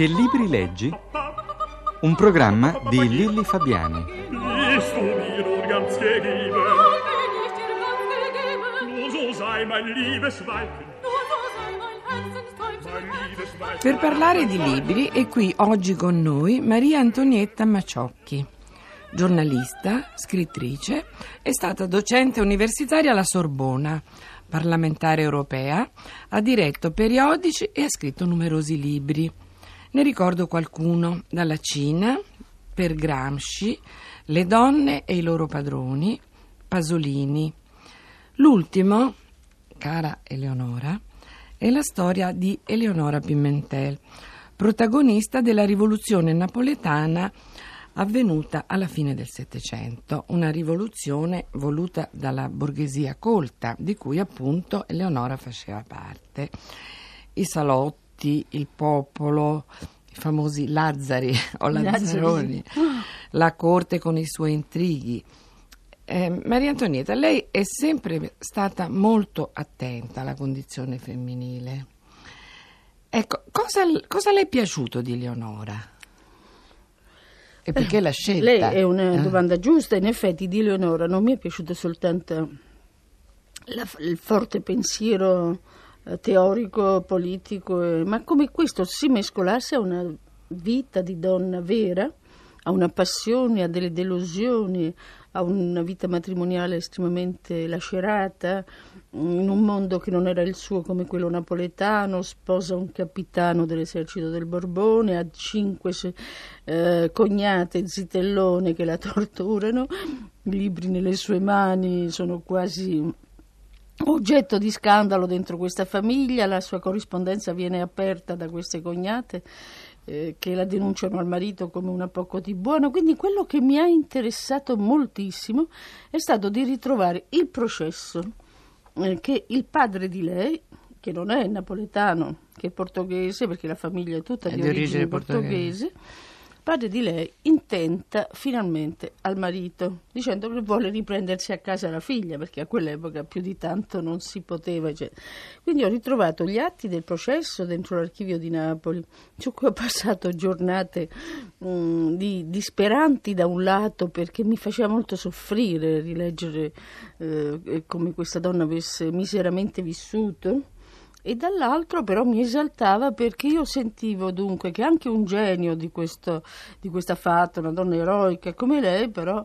Che libri leggi? Un programma di Lilli Fabiani. Per parlare di libri è qui oggi con noi Maria Antonietta Maciocchi. Giornalista, scrittrice, è stata docente universitaria alla Sorbona, parlamentare europea, ha diretto periodici e ha scritto numerosi libri. Ne ricordo qualcuno, dalla Cina, per Gramsci, Le donne e i loro padroni, Pasolini. L'ultimo, cara Eleonora, è la storia di Eleonora Pimentel, protagonista della rivoluzione napoletana avvenuta alla fine del Settecento, una rivoluzione voluta dalla borghesia colta, di cui appunto Eleonora faceva parte. I salotti, il popolo, i famosi Lazzari o Lazzaroni, la corte con i suoi intrighi. Eh, Maria Antonietta, lei è sempre stata molto attenta alla condizione femminile. Ecco, cosa, cosa le è piaciuto di Leonora? E perché l'ha scelta? Lei è una Eh. domanda giusta, in effetti di Leonora non mi è piaciuto soltanto la- il forte pensiero eh, teorico, politico, eh, ma come questo si mescolasse a una vita di donna vera, a una passione, a delle delusioni, a una vita matrimoniale estremamente lacerata, in un mondo che non era il suo come quello napoletano, sposa un capitano dell'esercito del Borbone, ha cinque eh, cognate zitellone che la torturano, libri nelle sue mani sono quasi oggetto di scandalo dentro questa famiglia, la sua corrispondenza viene aperta da queste cognate eh, che la denunciano al marito come una poco di buono, quindi quello che mi ha interessato moltissimo è stato di ritrovare il processo eh, che il padre di lei, che non è napoletano, che è portoghese, perché la famiglia è tutta È di, origine origine portoghese, padre di lei intenta finalmente al marito, dicendo che vuole riprendersi a casa la figlia, perché a quell'epoca più di tanto non si poteva. eccetera. Quindi ho ritrovato gli atti del processo dentro l'archivio di Napoli, su cui ho passato giornate mm, di, disperanti da un lato, perché mi faceva molto soffrire rileggere eh, come questa donna avesse miseramente vissuto e dall'altro però mi esaltava perché io sentivo dunque che anche un genio di, questo, di questa fatta, una donna eroica come lei, però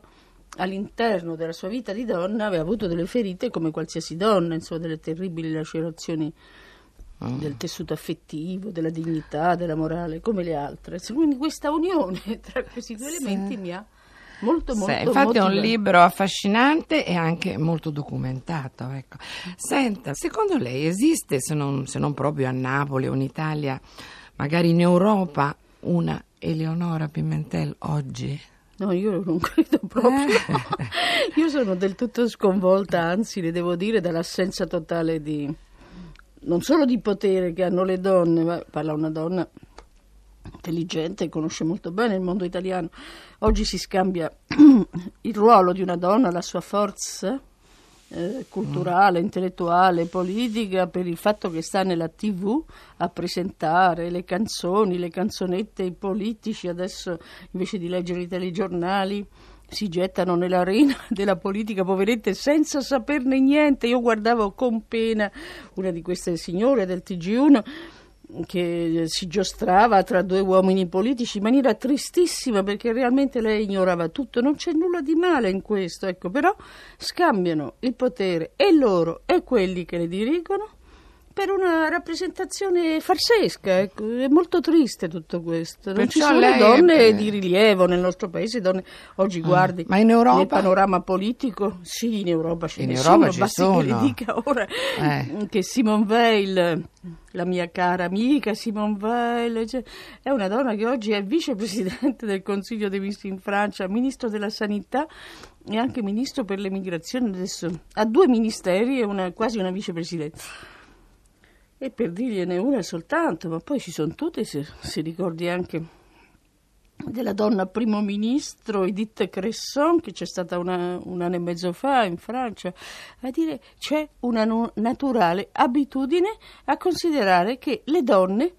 all'interno della sua vita di donna aveva avuto delle ferite come qualsiasi donna, insomma delle terribili lacerazioni del tessuto affettivo, della dignità, della morale, come le altre. Quindi questa unione tra questi due elementi mi ha molto molto infatti è un motivata. libro affascinante e anche molto documentato. Ecco. Senta, secondo lei esiste, se non, se non proprio a Napoli o in Italia, magari in Europa, una Eleonora Pimentel oggi? No, io non credo proprio. Eh. Io sono del tutto sconvolta, anzi, le devo dire, dall'assenza totale di non solo di potere che hanno le donne, ma parla una donna intelligente, conosce molto bene il mondo italiano. Oggi si scambia il ruolo di una donna, la sua forza eh, culturale, intellettuale, politica per il fatto che sta nella tv a presentare le canzoni, le canzonette, i politici adesso invece di leggere i telegiornali si gettano nell'arena della politica poverette senza saperne niente. Io guardavo con pena una di queste signore del TG1 che si giostrava tra due uomini politici in maniera tristissima perché realmente lei ignorava tutto, non c'è nulla di male in questo, ecco, però scambiano il potere e loro e quelli che le dirigono per una rappresentazione farsesca, ecco. è molto triste tutto questo. Non ci Perciò sono lei- donne eh, di rilievo nel nostro paese, donne oggi guardi ma in Europa? nel panorama politico, sì, in Europa ce In ne Europa sono, ci basti sono. che le dica ora Eh. che Simone Veil, la mia cara amica Simone Veil, cioè, è una donna che oggi è vicepresidente del Consiglio dei Ministri in Francia, ministro della Sanità e anche ministro per le migrazioni. Adesso ha due ministeri e una, quasi una vicepresidenza. E per dirgliene una soltanto, ma poi ci sono tutte, se, se ricordi anche della donna primo ministro Edith Cresson, che c'è stata una, un anno e mezzo fa in Francia, a dire c'è una naturale abitudine a considerare che le donne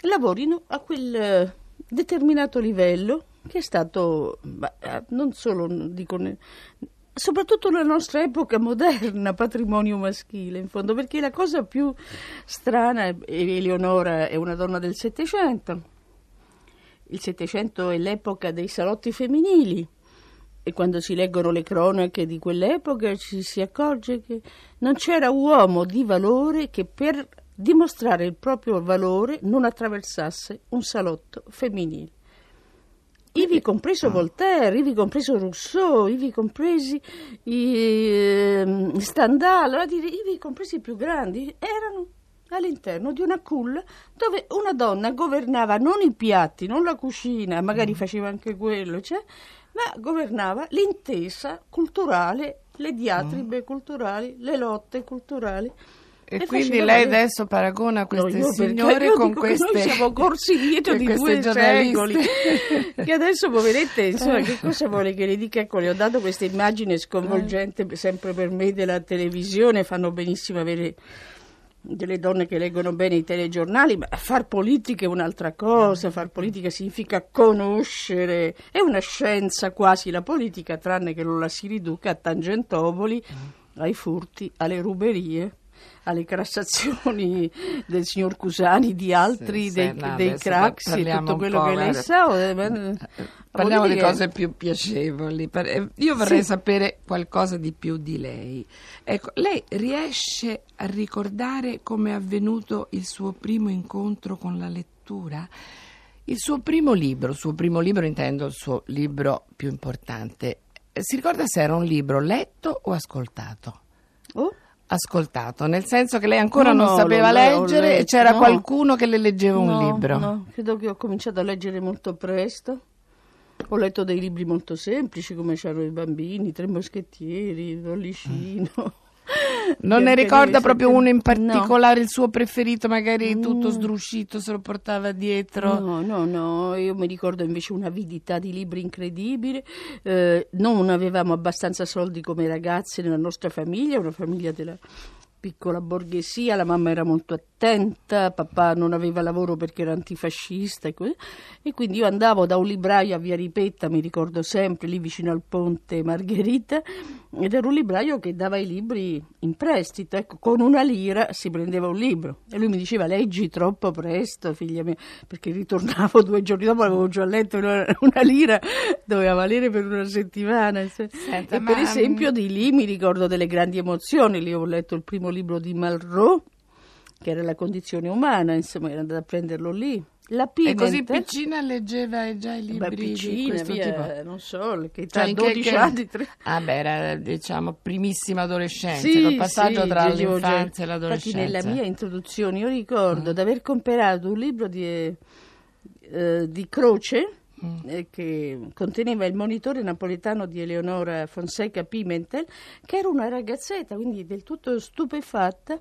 lavorino a quel determinato livello che è stato eh, non solo dico soprattutto nella nostra epoca moderna patrimonio maschile in fondo perché la cosa più strana Eleonora è una donna del Settecento il Settecento è l'epoca dei salotti femminili e quando si leggono le cronache di quell'epoca ci si accorge che non c'era uomo di valore che per dimostrare il proprio valore non attraversasse un salotto femminile. Ivi compreso Voltaire, ivi compreso Rousseau, ivi compresi i eh, Stendhal, dire, ivi compresi i più grandi, erano all'interno di una culla dove una donna governava non i piatti, non la cucina, magari faceva anche quello, cioè, ma governava l'intesa culturale, le diatribe culturali, le lotte culturali. E E quindi lei vedere- adesso paragona queste No, signore con queste Noi siamo corsi indietro con di due secoli. che adesso, poverette, insomma, che cosa vuole che le dica? Ecco, le ho dato questa immagine sconvolgente sempre per me della televisione. Fanno benissimo avere delle donne che leggono bene i telegiornali, ma far politica è un'altra cosa. Far politica significa conoscere. È una scienza quasi la politica, tranne che non la si riduca a tangentopoli, ai furti, alle ruberie alle crassazioni del signor Cusani, di altri, Sì, dei, no, dei Craxi, parliamo tutto quello che lei sa. eh, beh, Parliamo di cose più piacevoli. Eh, Io vorrei Sì. sapere qualcosa di più di lei. Ecco, lei riesce a ricordare come è avvenuto il suo primo incontro con la lettura? Il suo primo libro, il suo primo libro intendo il suo libro più importante. Eh, Si ricorda se era un libro letto o ascoltato? Oh, Ascoltato, nel senso che lei ancora No, non no, sapeva l'ho leggere e c'era no. qualcuno che le leggeva un no, libro. No, credo che ho cominciato a leggere molto presto. Ho letto dei libri molto semplici come c'erano i bambini, Tre moschettieri, Dollicino. Non ne ricorda proprio uno in No. particolare, il suo preferito, magari tutto sdruscito, se lo portava dietro. No, no, no, io mi ricordo invece un'avidità di libri incredibile. Eh, non avevamo abbastanza soldi come ragazze nella nostra famiglia, una famiglia della piccola borghesia, la mamma era molto attenta, papà non aveva lavoro perché era antifascista e, quindi io andavo da un libraio a Via Ripetta, mi ricordo sempre, lì vicino al ponte Margherita, ed era un libraio che dava i libri in prestito, ecco, con una lira si prendeva un libro e lui mi diceva leggi troppo presto, figlia mia, perché ritornavo due giorni dopo, avevo già letto una, una lira, doveva valere per una settimana. Senta, e ma- per esempio di lì mi ricordo delle grandi emozioni, lì ho letto il primo libro di Malraux, che era la condizione umana, insomma, era andata a prenderlo lì. La E così Pimentel- piccina leggeva già i libri Beh, di piccina, via, tipo. non so, che Cioè, tra in che- 12 che- anni, tre- Ah, beh, era diciamo primissima adolescenza, Sì, col passaggio sì, tra già- l'infanzia e Infatti l'adolescenza. nella mia introduzione io ricordo di aver comprato un libro di, eh, di Croce eh, che conteneva il monitore napoletano di Eleonora Fonseca Pimentel, che era una ragazzetta, quindi del tutto stupefatta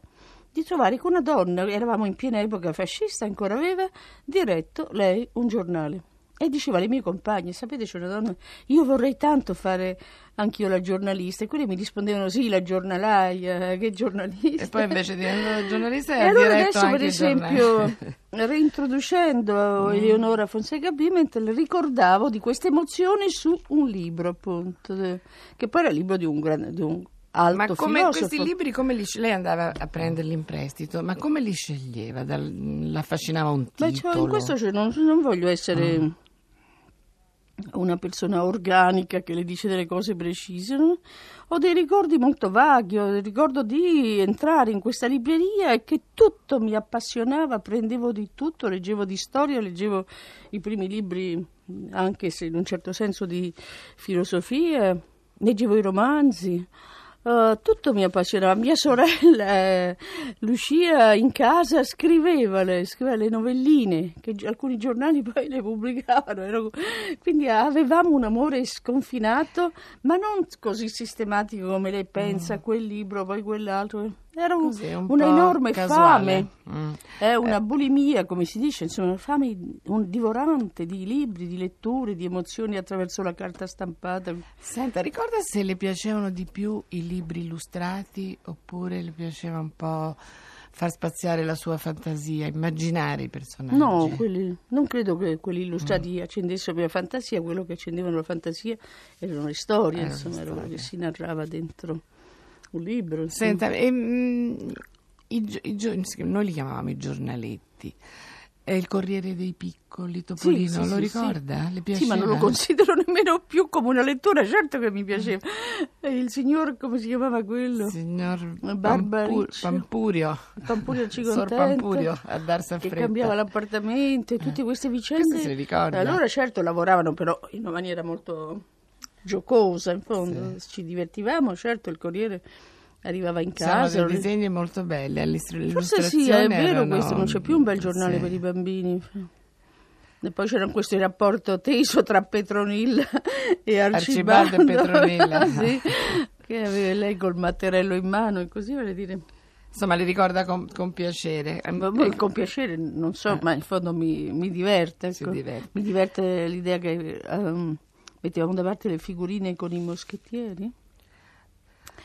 di trovare che una donna, eravamo in piena epoca fascista, ancora aveva diretto lei un giornale. E diceva alle mie compagne, sapete c'è una donna, io vorrei tanto fare anch'io la giornalista. E quelle mi rispondevano, sì, la giornalaia, che giornalista. E poi invece diventando giornalista E ha allora adesso, per esempio, reintroducendo Eleonora Fonseca Pimentel, ricordavo di questa emozione su un libro, appunto, che poi era il libro di un, gran- di un alto Ma come filosofo. questi libri, come li, lei andava a prenderli in prestito, ma come li sceglieva? Dal- l'affascinava un Beh, titolo? cioè, in questo cioè, non, non voglio essere Mm. una persona organica che le dice delle cose precise. no? Ho dei ricordi molto vaghi, ho il ricordo di entrare in questa libreria e che tutto mi appassionava, prendevo di tutto, leggevo di storia, leggevo i primi libri, anche se in un certo senso di filosofia, leggevo i romanzi. Uh, tutto mi appassionava. Mia sorella, eh, Lucia, in casa scriveva le, scriveva le novelline, che alcuni giornali poi le pubblicavano. Ero- quindi avevamo un amore sconfinato, ma non così sistematico come lei pensa, quel libro, poi quell'altro. Era un- un una po' enorme casuale. fame. Mm. È una bulimia, come si dice, insomma, una fame un divorante di libri, di letture, di emozioni attraverso la carta stampata. Senta, ricorda se le piacevano di più i libri illustrati oppure le piaceva un po' far spaziare la sua fantasia, immaginare i personaggi. No, quelli- non credo che quelli illustrati accendessero la mia fantasia, quello che accendevano la fantasia erano le storie, le insomma, era quello che si narrava dentro un libro. Senta, ehm, i gio- i gio- noi li chiamavamo i giornaletti. È il Corriere dei Piccoli, Topolino, Sì, sì, lo sì, ricorda? Le Sì, piaceva? ma non lo considero nemmeno più come una lettura, certo che mi piaceva. E il signor, come si chiamava quello? Signor. Pampur- Pampurio. Pampurio Sor Cicontento, Pampurio, a darsi a che fretta. cambiava l'appartamento e tutte queste vicende. Questo se li ricorda? Allora certo lavoravano però in una maniera molto giocosa, in fondo, ci divertivamo, certo il Corriere arrivava in Sono casa. dei disegni molto belli, Forse sì, è vero erano- questo, non c'è più un bel giornale sì. per i bambini. E poi c'era questo rapporto teso tra Petronilla e Arcibaldo, Arcibaldo e Petronilla. sì, che aveva lei col matterello in mano e così voglio dire. Insomma, li ricorda con, con piacere. Ehm, ma Con piacere, non so, ma in fondo mi, mi diverte. Eh. Ecco. diverte. Mi diverte l'idea che ehm, mettevamo da parte le figurine con i moschettieri.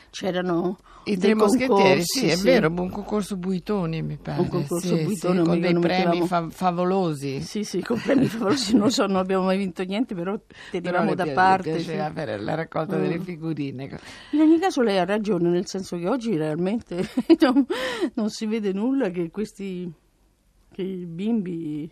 C'erano I dei tre moschettieri, sì, è vero, un concorso Buitoni mi pare. Un concorso sì, sì, Buitoni, con amico, dei premi mettevamo- fa- favolosi. Sì, sì, con premi favolosi, non so, non abbiamo mai vinto niente, però tenevamo da parte. sì. per la raccolta Mm. delle figurine. In ogni caso lei ha ragione, nel senso che oggi realmente non, non si vede nulla che questi che i bimbi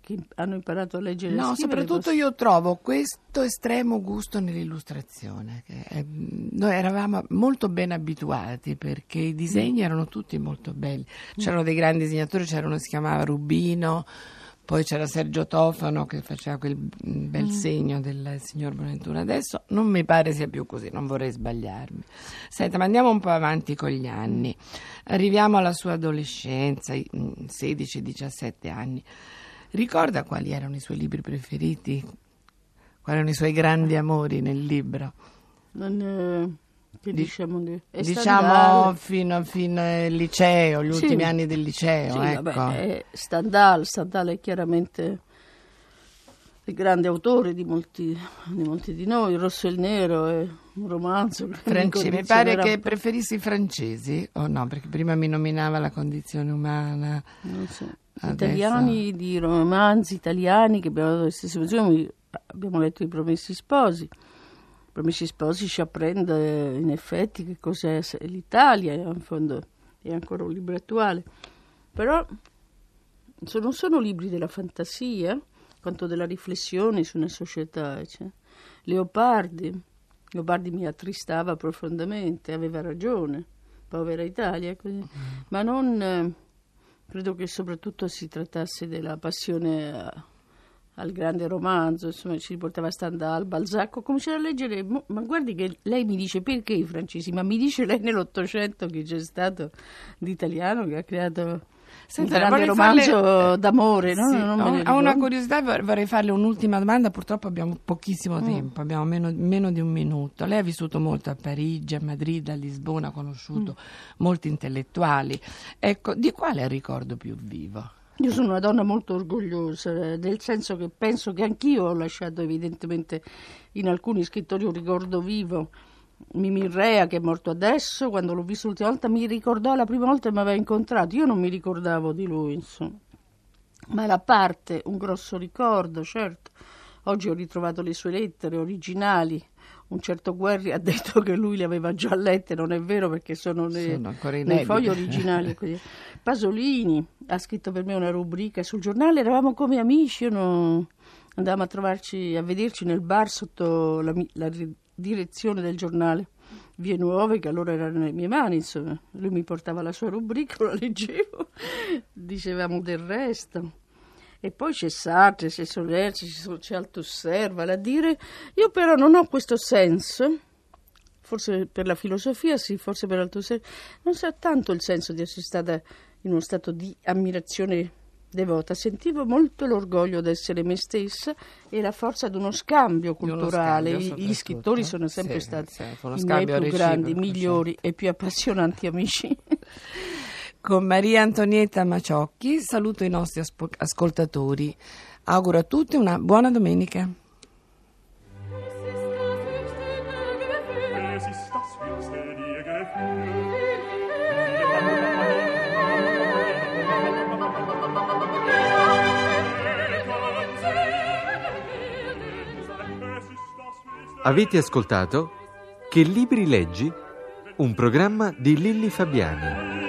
che hanno imparato a leggere No, soprattutto poss- io trovo questo estremo gusto nell'illustrazione. È- noi eravamo molto ben abituati perché i disegni erano tutti molto belli. C'erano dei grandi disegnatori, c'era uno che si chiamava Rubino, poi c'era Sergio Tofano che faceva quel mm, bel segno del signor Bonaventura. Adesso non mi pare sia più così, non vorrei sbagliarmi. Senta, ma andiamo un po' avanti con gli anni. Arriviamo alla sua adolescenza, i- mm, 16-17 anni. Ricorda quali erano i suoi libri preferiti? Quali erano i suoi grandi amori nel libro? Non, eh, che Di- diciamo, diciamo fino, fino al liceo, gli Sì. ultimi anni del liceo, Sì, ecco. vabbè, Stendhal, Stendhal è chiaramente il grande autore di molti di, molti di noi, Il Rosso e il Nero è un romanzo Franci- mi pare che preferissi i francesi, o no? Perché prima mi nominava la condizione umana. non so, Adesso- italiani di romanzi italiani che abbiamo dato le stesse emozioni, abbiamo letto I Promessi Sposi. Promessi Sposi ci apprende in effetti che cos'è l'Italia, in fondo è ancora un libro attuale, però non sono libri della fantasia, quanto della riflessione su una società. cioè. Leopardi, Leopardi mi attristava profondamente, aveva ragione, povera Italia, così. ma non eh, credo che soprattutto si trattasse della passione a- al grande romanzo, insomma ci riportava Stendhal, Balzac, ho cominciato a leggere, ma guardi che lei mi dice perché i francesi, ma mi dice lei nell'Ottocento che c'è stato l'italiano che ha creato Senta, un grande vorrei farle- romanzo d'amore, no? Sì, Non me ho, una curiosità, vor- vorrei farle un'ultima domanda, purtroppo abbiamo pochissimo Mm. tempo, abbiamo meno, meno di un minuto. Lei ha vissuto molto a Parigi, a Madrid, a Lisbona, ha conosciuto Mm. molti intellettuali. Ecco, di quale è il ricordo più vivo? Io sono una donna molto orgogliosa, nel senso che penso che anch'io ho lasciato evidentemente in alcuni scrittori un ricordo vivo. Mimi Rea, che è morto adesso, quando l'ho visto l'ultima volta, mi ricordò la prima volta che mi aveva incontrato. Io non mi ricordavo di lui, insomma. Ma la parte, un grosso ricordo, certo. Oggi ho ritrovato le sue lettere originali. Un certo Guerri ha detto che lui le aveva già lette, non è vero perché sono, le- Sono nei fogli originali. Pasolini ha scritto per me una rubrica sul giornale, eravamo come amici, non- andavamo a trovarci, a vederci nel bar sotto la, la direzione del giornale. Vie Nuove, che allora erano nelle mie mani, insomma. Lui mi portava la sua rubrica, la leggevo, dicevamo del resto. E poi c'è Sartre, c'è Soler, c'è, Althusser, vale a dire. Io però non ho questo senso, forse per la filosofia sì, forse per Althusser, non so tanto il senso di essere stata in uno stato di ammirazione devota. Sentivo molto l'orgoglio di essere me stessa e la forza di uno scambio Di uno culturale. scambio, Gli- scrittori sono sempre Sì, stati uno i miei più grandi, migliori e più appassionanti amici. Con Maria Antonietta Maciocchi saluto i nostri ascoltatori. Auguro a tutti una buona domenica. Avete ascoltato Che libri leggi? Un programma di Lilli Fabiani.